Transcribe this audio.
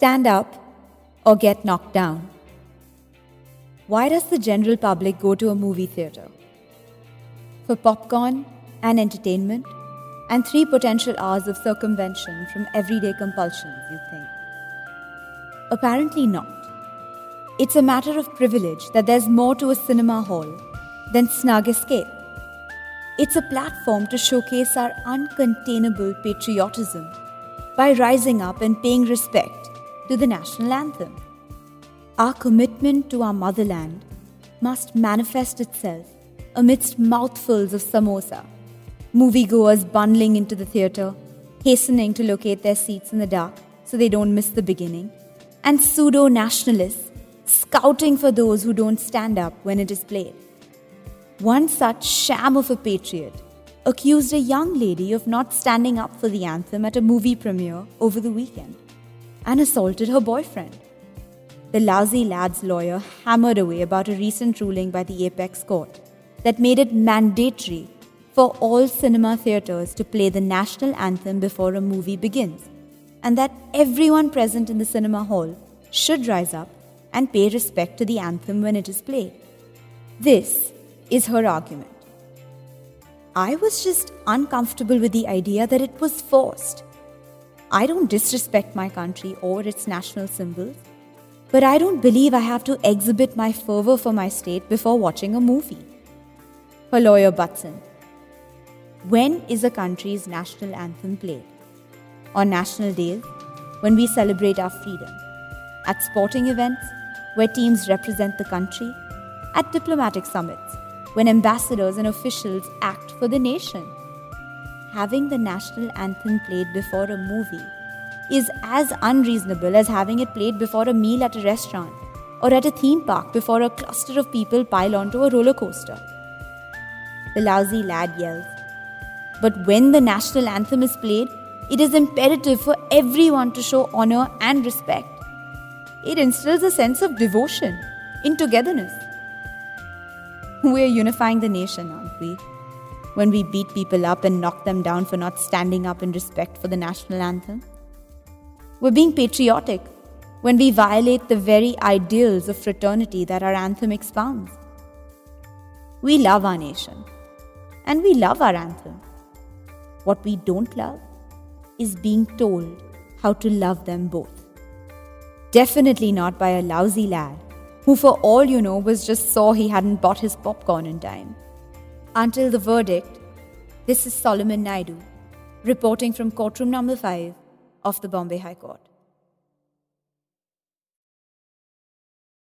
stand up, or get knocked down. Why does the general public go to a movie theatre? For popcorn and entertainment, and three potential hours of circumvention from everyday compulsions, you think? Apparently not. It's a matter of privilege that there's more to a cinema hall than snug escape. It's a platform to showcase our uncontainable patriotism by rising up and paying respect to the national anthem. Our commitment to our motherland must manifest itself amidst mouthfuls of samosa, moviegoers bundling into the theatre, hastening to locate their seats in the dark so they don't miss the beginning, and pseudo nationalists scouting for those who don't stand up when it is played. One such sham of a patriot accused a young lady of not standing up for the anthem at a movie premiere over the weekend and assaulted her boyfriend. The lousy lad's lawyer hammered away about a recent ruling by the Apex Court that made it mandatory for all cinema theatres to play the national anthem before a movie begins, and that everyone present in the cinema hall should rise up and pay respect to the anthem when it is played. This is her argument. I was just uncomfortable with the idea that it was forced. I don't disrespect my country or its national symbols, but I don't believe I have to exhibit my fervor for my state before watching a movie. Her lawyer butts in. When is a country's national anthem played? On national days, when we celebrate our freedom. At sporting events, where teams represent the country. At diplomatic summits, when ambassadors and officials act for the nation. Having the national anthem played before a movie is as unreasonable as having it played before a meal at a restaurant or at a theme park before a cluster of people pile onto a roller coaster. The lousy lad yells. But when the national anthem is played, it is imperative for everyone to show honor and respect. It instills a sense of devotion in togetherness. We're unifying the nation, aren't we? When we beat people up and knock them down for not standing up in respect for the national anthem. We're being patriotic when we violate the very ideals of fraternity that our anthem expounds. We love our nation and we love our anthem. What we don't love is being told how to love them both. Definitely not by a lousy lad who, for all you know, was just sore he hadn't bought his popcorn in time. Until the verdict, this is Solomon Naidu, reporting from courtroom number 5 of the Bombay High Court.